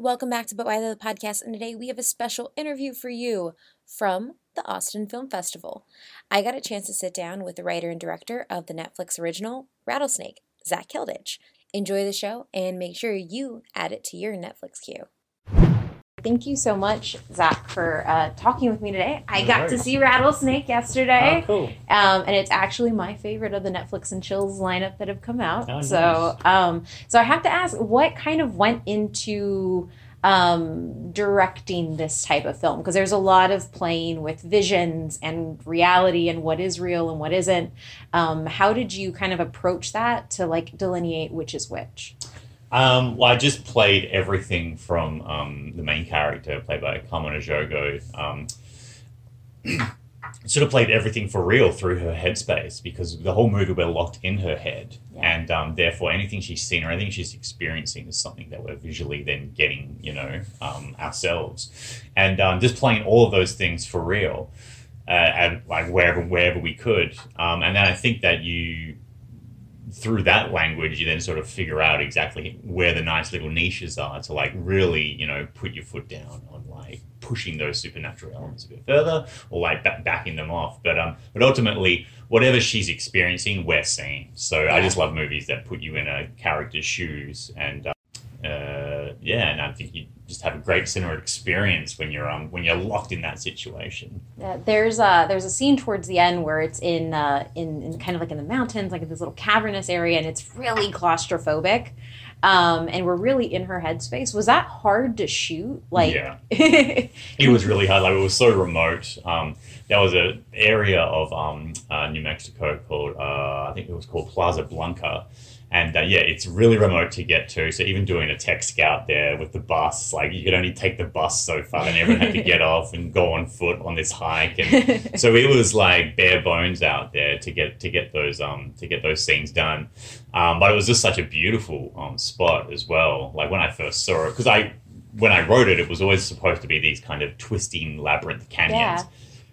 welcome back to But Why the Podcast, and today we have a special interview for you from the Austin Film Festival. I got a chance to sit down with the writer and director of the Netflix original Rattlesnake, Zak Hilditch. Enjoy the show and make sure you add it to your Netflix queue. Thank you so much, Zak, for uh, talking with me today. I got to see Rattlesnake yesterday. Oh, cool. Um, and it's actually my favorite of the Netflix and Chills lineup that have come out. Oh, so, um, so I have to ask, what kind of went into um, directing this type of film? Because there's a lot of playing with visions and reality and what is real and what isn't. Um, how did you kind of approach that to like delineate which is which? Um, well, I just played everything from um, the main character, played by Carmen Ejogo. Um, sort of played everything for real through her headspace because the whole movie we're locked in her head, Yeah. and um, therefore anything she's seen or anything she's experiencing is something that we're visually then getting, you know, um, ourselves, and um, just playing all of those things for real, uh, and like wherever wherever we could, um, and then I think that you through that language, you then sort of figure out exactly where the nice little niches are to like really, you know, put your foot down on like pushing those supernatural elements a bit further or like ba- backing them off. But um, but ultimately, whatever she's experiencing, we're seeing. So I just love movies that put you in a character's shoes and. Uh, yeah, and I think you just have a great cinema experience when you're um when you're locked in that situation. Yeah, there's a there's a scene towards the end where it's in uh, in, in kind of like in the mountains, like in this little cavernous area, and it's really claustrophobic. Um, and we're really in her headspace. Was that hard to shoot? Like, Yeah. it was really hard. Like it was so remote. Um, there was an area of um, uh, New Mexico called uh, I think it was called Plaza Blanca, and uh, yeah, it's really remote to get to. So even doing a tech scout there with the bus, like you could only take the bus so far, and everyone had to get off and go on foot on this hike. And so it was like bare bones out there to get to get those um to get those scenes done. Um, but it was just such a beautiful um, spot as well. Like when I first saw it, because I when I wrote it, it was always supposed to be these kind of twisting labyrinth canyons. Yeah.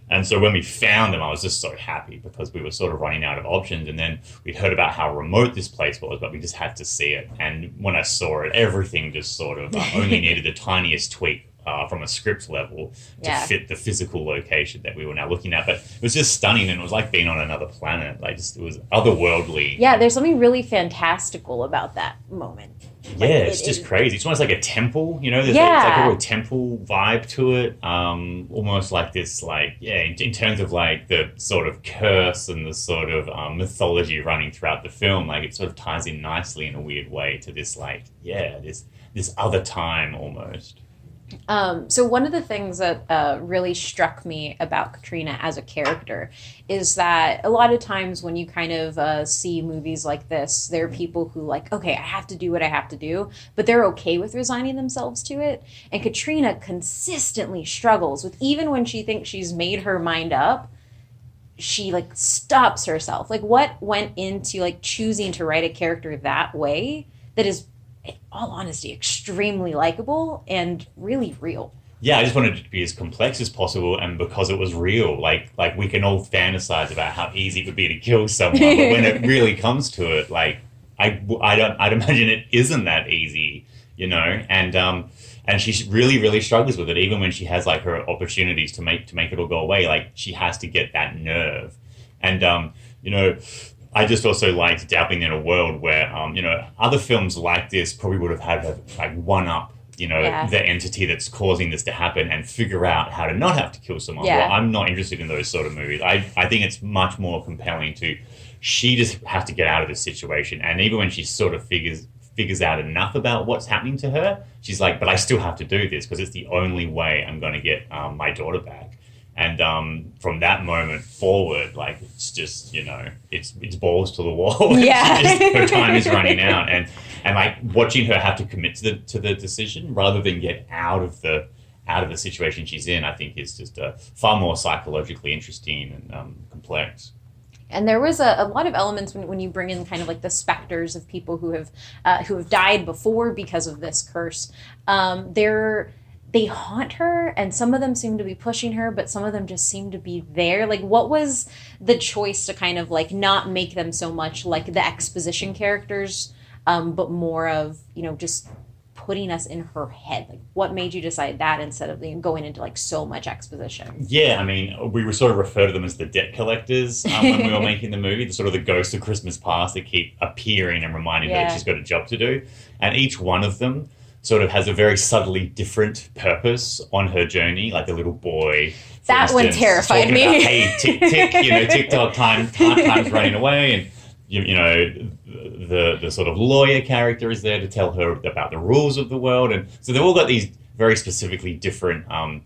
And so when we found them, I was just so happy because we were sort of running out of options. And then we'd heard about how remote this place was, but we just had to see it. And when I saw it, everything just sort of uh, only needed the tiniest tweak uh, from a script level to Yeah. fit the physical location that we were now looking at. But it was just stunning, and it was like being on another planet. Like just it was otherworldly. yeah, there's something really fantastical about that moment. Like, yeah, it's it- just it- crazy. It's almost like a temple, you know. There's like, it's like a real temple vibe to it. Um, almost like this, like yeah, in, in terms of like the sort of curse and the sort of um, mythology running throughout the film. Like it sort of ties in nicely in a weird way to this, like yeah, this this other time almost. Um, so one of the things that uh, really struck me about Katrina as a character is that a lot of times when you kind of uh, see movies like this, there are people who like, okay, I have to do what I have to do, but they're okay with resigning themselves to it. And Katrina consistently struggles with even when she thinks she's made her mind up, she like stops herself. Like what went into like choosing to write a character that way that is all honesty, extremely likable and really real. yeah, I just wanted it to be as complex as possible, and because it was real, like like we can all fantasize about how easy it would be to kill someone, but when it really comes to it, like I, I don't I'd imagine it isn't that easy, you know, and um and she really really struggles with it, even when she has like her opportunities to make to make it all go away, like she has to get that nerve, and um you know. I just also liked dabbling in a world where, um, you know, other films like this probably would have had a, like one up, you know, Yeah. the entity that's causing this to happen and figure out how to not have to kill someone. Yeah. Well, I'm not interested in those sort of movies. I, I think it's much more compelling to she just has to get out of this situation. And even when she sort of figures figures out enough about what's happening to her, she's like, but I still have to do this because it's the only way I'm going to get um, my daughter back. And um, from that moment forward, like it's just you know, it's it's balls to the wall. Yeah. Just- her time is running out, and and like watching her have to commit to the to the decision rather than get out of the out of the situation she's in, I think is just uh, far more psychologically interesting and um, complex. And there was a, a lot of elements when, when you bring in kind of like the specters of people who have uh, who have died before because of this curse. Um, they're they haunt her, and some of them seem to be pushing her, but some of them just seem to be there. Like, what was the choice to kind of like not make them so much like the exposition characters, um, but more of you know just putting us in her head? Like, what made you decide that instead of you know, going into like so much exposition? Yeah, I mean, we were sort of refer to them as the debt collectors um, when we were making the movie, the sort of the ghosts of Christmas past that keep appearing and reminding her that she's got a job to do. And each one of them sort of has a very subtly different purpose on her journey. Like the little boy, That one terrified me. About, hey, tick, tick, you know, TikTok time, time, time's running away, and you, you know, the the sort of lawyer character is there to tell her about the rules of the world, and so they've all got these very specifically different um,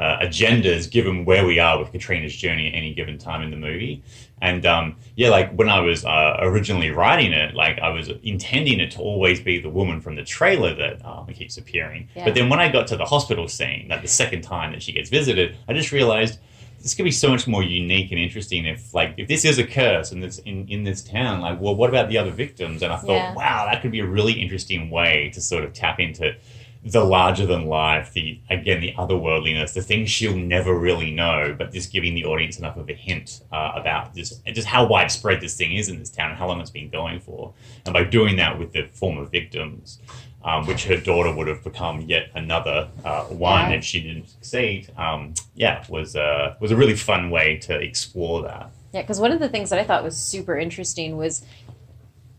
uh, agendas given where we are with Katrina's journey at any given time in the movie. And um, yeah, like when I was uh, originally writing it, like I was intending it to always be the woman from the trailer that um, keeps appearing. Yeah. But then when I got to the hospital scene, like the second time that she gets visited, I just realized this could be so much more unique and interesting if like if this is a curse and this in, in this town like well what about the other victims and i thought Yeah. wow that could be a really interesting way to sort of tap into the larger than life the again the otherworldliness the things she'll never really know but just giving the audience enough of a hint uh, about just just how widespread this thing is in this town and how long it's been going for and by doing that with the former victims um, which her daughter would have become yet another uh, one Yeah. if she didn't succeed. Um, yeah, was uh, was a really fun way to explore that. Yeah, because one of the things that I thought was super interesting was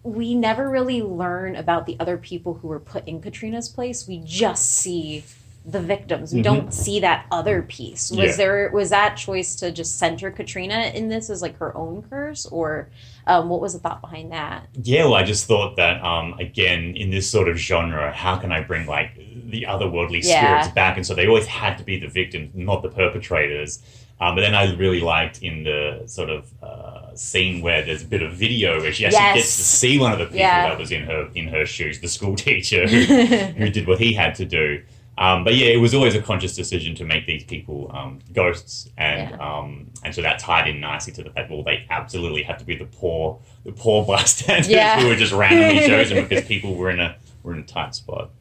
we never really learn about the other people who were put in Katrina's place. We just see the victims. We Mhm. don't see that other piece. Was Yeah. there was that choice to just center Katrina in this as like her own curse, or um, what was the thought behind that? Yeah, well, I just thought that um, again in this sort of genre, how can I bring like the otherworldly Yeah. spirits back? And so they always had to be the victims, not the perpetrators. Um, but then I really liked in the sort of uh, scene where there's a bit of video where she actually Yes. gets to see one of the people Yeah. that was in her in her shoes, the school teacher who, who did what he had to do. Um, but yeah, it was always a conscious decision to make these people um, ghosts, and um, and so that tied in nicely to the fact well they absolutely had to be the poor the poor bystanders Yeah. who were just randomly chosen because people were in a were in a tight spot.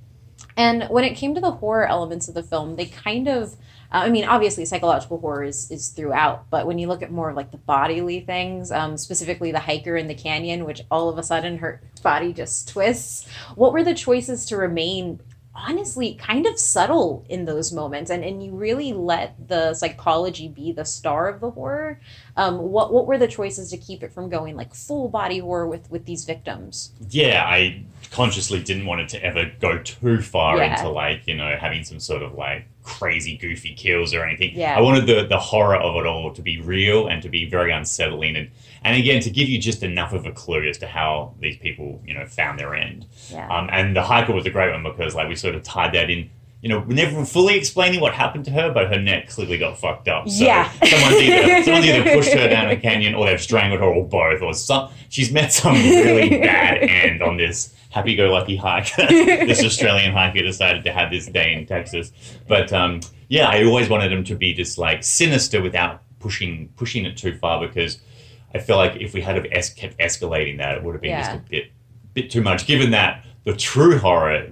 And when it came to the horror elements of the film, they kind of, uh, I mean, obviously psychological horror is, is throughout, but when you look at more of like the bodily things, um, specifically the hiker in the canyon, which all of a sudden her body just twists, what were the choices to remain honestly kind of subtle in those moments? And, and you really let the psychology be the star of the horror. Um, what what were the choices to keep it from going like full body horror with with these victims? Yeah, I consciously didn't want it to ever go too far Yeah. into like you know having some sort of like crazy goofy kills or anything. Yeah. I wanted the the horror of it all to be real and to be very unsettling and and again to give you just enough of a clue as to how these people you know found their end. yeah Um, and the hiker was a great one because like we sort of tied that in. You know, never fully explaining what happened to her, but her neck clearly got fucked up. So Yeah. someone's either someone's either pushed her down a canyon or they've strangled her or both, or some she's met some really bad end on this happy-go-lucky hike. this Australian hiker decided to have this day in Texas. But um, yeah, I always wanted them to be just like sinister without pushing pushing it too far because I feel like if we had have es- kept escalating that, it would have been just a bit bit too much. Given that the true horror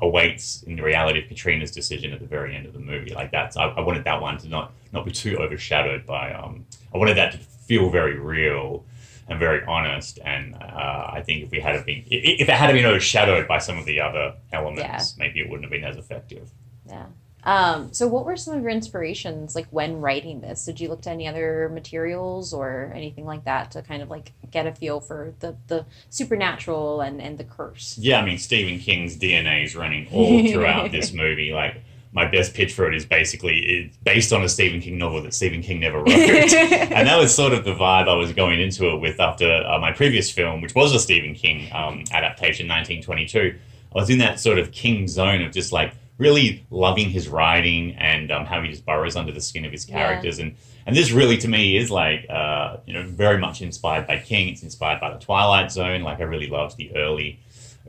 awaits in the reality of Katrina's decision at the very end of the movie, like that's I, I wanted that one to not not be too overshadowed by. Um, I wanted that to feel very real and very honest. And uh, I think if we had been, if it had been overshadowed by some of the other elements, maybe it wouldn't have been as effective. Yeah. Um, so what were some of your inspirations like when writing this? Did you look to any other materials or anything like that to kind of like get a feel for the, the supernatural and, and the curse? Yeah, I mean Stephen King's DNA is running all throughout this movie. Like my best pitch for it is basically it's based on a Stephen King novel that Stephen King never wrote. and that was sort of the vibe I was going into it with after uh, my previous film, which was a Stephen King um, adaptation, 1922. I was in that sort of King zone of just like really loving his writing and um, how he just burrows under the skin of his Yeah. characters. And and this really to me is like uh, you know very much inspired by King. It's inspired by the Twilight Zone. Like I really loved the early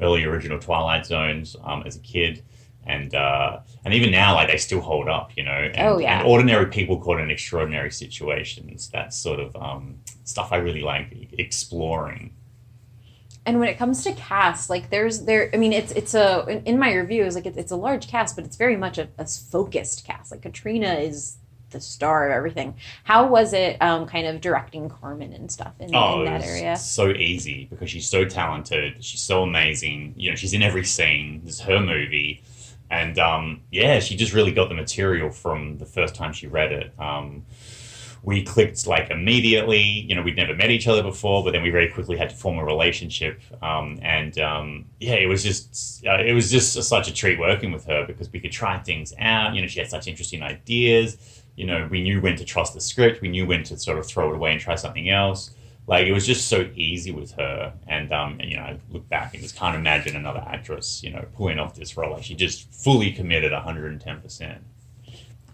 early original Twilight Zones um, as a kid. And uh, and even now, like they still hold up, you know. And, Oh, yeah. and ordinary people caught in extraordinary situations. That's sort of um, stuff I really like exploring. And when it comes to cast, like there's there, I mean, it's it's a in, in my reviews, like it's, it's a large cast, but it's very much a, a focused cast. Like Katrina is the star of everything. How was it um, kind of directing Carmen and stuff in, Oh, in that was area? so easy because she's so talented. She's so amazing. You know, she's in every scene. This is her movie, and um, yeah, she just really got the material from the first time she read it. Um, we clicked like immediately. You know, we'd never met each other before, but then we very quickly had to form a relationship. Um, and um, yeah, it was just uh, it was just such a treat working with her because we could try things out. You know, she had such interesting ideas. You know, we knew when to trust the script. We knew when to sort of throw it away and try something else. Like it was just so easy with her. And um, and, you know, I look back and just can't imagine another actress, you know, pulling off this role. Like she just fully committed 110 percent.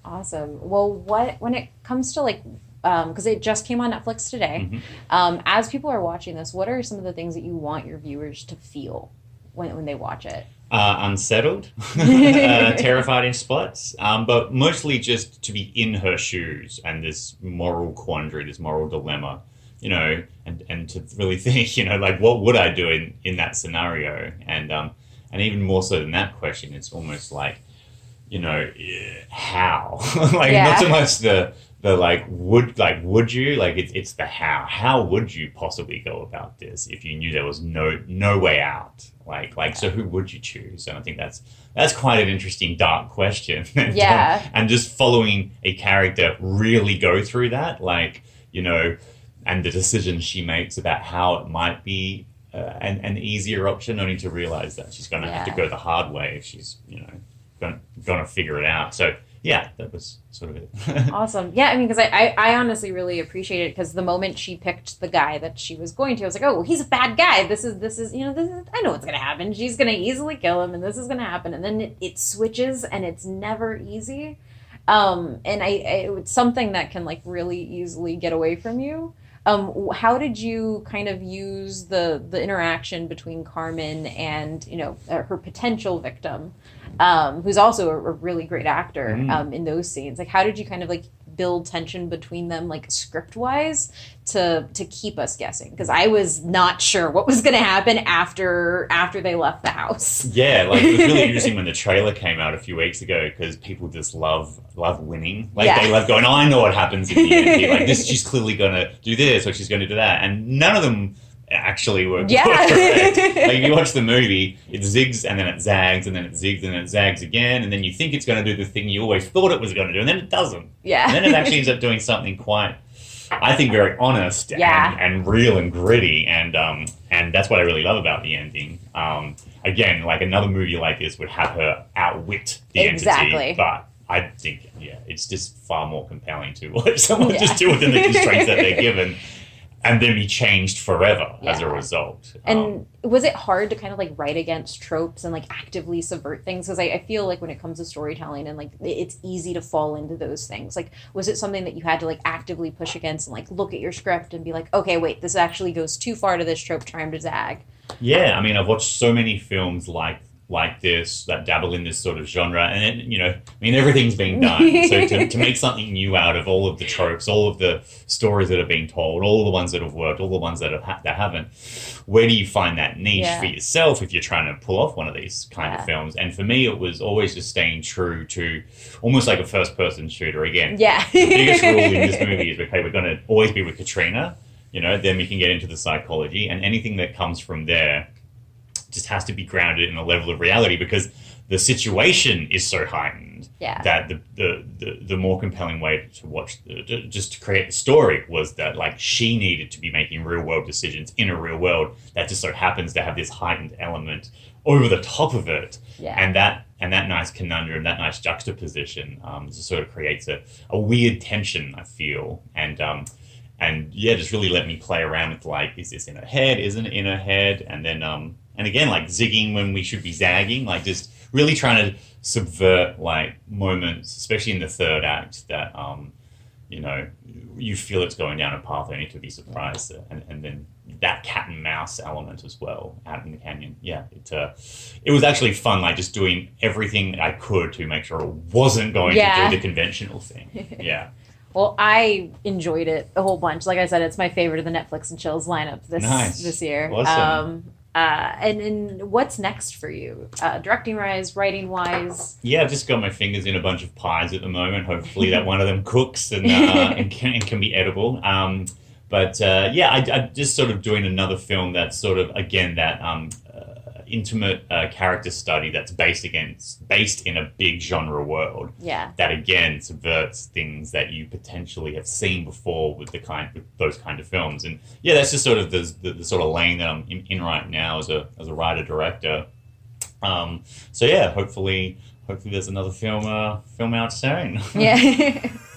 Awesome. Well, what when it comes to like because it just came on Netflix today. Mhm. Um, as people are watching this, what are some of the things that you want your viewers to feel when, when they watch it? uh, unsettled, uh, terrified in spots, um, but mostly just to be in her shoes and this moral quandary, this moral dilemma, you know, and, and to really think, you know, like what would I do in, in that scenario? And um, and even more so than that question, it's almost like, you know, how? like Yeah. not so much the the like would like would you? Like it's it's the how. How would you possibly go about this if you knew there was no no way out? Like like so who would you choose? And i think that's that's quite an interesting dark question. And, um, Yeah. and just following a character really go through that like you know and the decisions she makes about how it might be uh, an, an easier option only to realize that she's going to have to go the hard way if she's you know to gonna figure it out so yeah that was sort of it Awesome. Yeah, I mean, because I, I, I honestly really appreciate it because the moment she picked the guy that she was going to, I was like, oh, well, he's a bad guy. This is, this is, you know, this is, I know what's to happen. She's to easily kill him and this is to happen. And then it, it switches and it's never easy. Um, and I, I, it's something that can like really easily get away from you. Um, how did you kind of use the the interaction between Carmen and you know her potential victim, um, who's also a, a really great actor Mm. um, in those scenes? Like, how did you kind of like build tension between them, like script wise, to to keep us guessing? Because I was not sure what was going to happen after after they left the house. Yeah, like it was really interesting when the trailer came out a few weeks ago because people just love love winning. Like Yeah. they love going, oh, I know what happens the end. Like this, she's clearly gonna do this or she's gonna do that, and none of them actually were, Yeah. like if you watch the movie, it zigs and then it zags and then it zigs and then it zags again, and then you think it's gonna do the thing you always thought it was gonna do, and then it doesn't. Yeah, And then it actually ends up doing something quite, I think, very honest Yeah. and, and real and gritty. And um, and that's what I really love about the ending. Um, again, like another movie like this would have her outwit the Exactly. entity, but I think, yeah, it's just far more compelling to watch someone Yeah. just do within the constraints that they're given. And then be changed forever as a result. And Um, was it hard to kind of like write against tropes and like actively subvert things? Because I, I feel like when it comes to storytelling and like it's easy to fall into those things. Like, was it something that you had to like actively push against and like look at your script and be like, okay, wait, this actually goes too far to this trope, time to zag? Yeah, I mean, I've watched so many films like like this that dabble in this sort of genre, and it, you know, I mean, everything's being done. so to, to make something new out of all of the tropes, all of the stories that are being told, all the ones that have worked, all the ones that have ha- that haven't, where do you find that niche Yeah. for yourself if you're trying to pull off one of these kind Yeah. of films? And for me, it was always just staying true to almost like a first person shooter again Yeah. the biggest rule in this movie is okay, we're going to always be with Katrina, you know, then we can get into the psychology, and anything that comes from there just has to be grounded in a level of reality because the situation is so heightened Yeah. that the, the, the, the more compelling way to watch, the, to- just to create the story was that like she needed to be making real world decisions in a real world that just so happens to have this heightened element over the top of it Yeah. and that and that nice conundrum, that nice juxtaposition, um, just sort of creates a, a weird tension. I feel, and um, and yeah, just really let me play around with like, is this in her head? Isn't it in her head? And then um, and again, like zigging when we should be zagging, like just really trying to subvert like moments, especially in the third act that um, you know, you feel it's going down a path only to be surprised, and, and then that cat and mouse element as well out in the canyon. Yeah, it uh, it was actually fun, like just doing everything I could to make sure it wasn't going Yeah. to do the conventional thing. Yeah, Well, I enjoyed it a whole bunch. Like I said, it's my favorite of the Netflix and Chills lineup this Nice. this year. Awesome. Um, Uh, and, and what's next for you, uh, directing wise, writing wise? Yeah, I've just got my fingers in a bunch of pies at the moment. Hopefully, that one of them cooks and, uh, and, can, and can be edible. Um, but uh, yeah, I, I'm just sort of doing another film that's sort of again that um, intimate uh, character study that's based against based in a big genre world. Yeah. That again subverts things that you potentially have seen before with the kind with those kind of films. And yeah, that's just sort of the, the, the sort of lane that I'm in, in right now as a as a writer director. Um, so yeah, hopefully hopefully there's another film uh, film out soon. Yeah.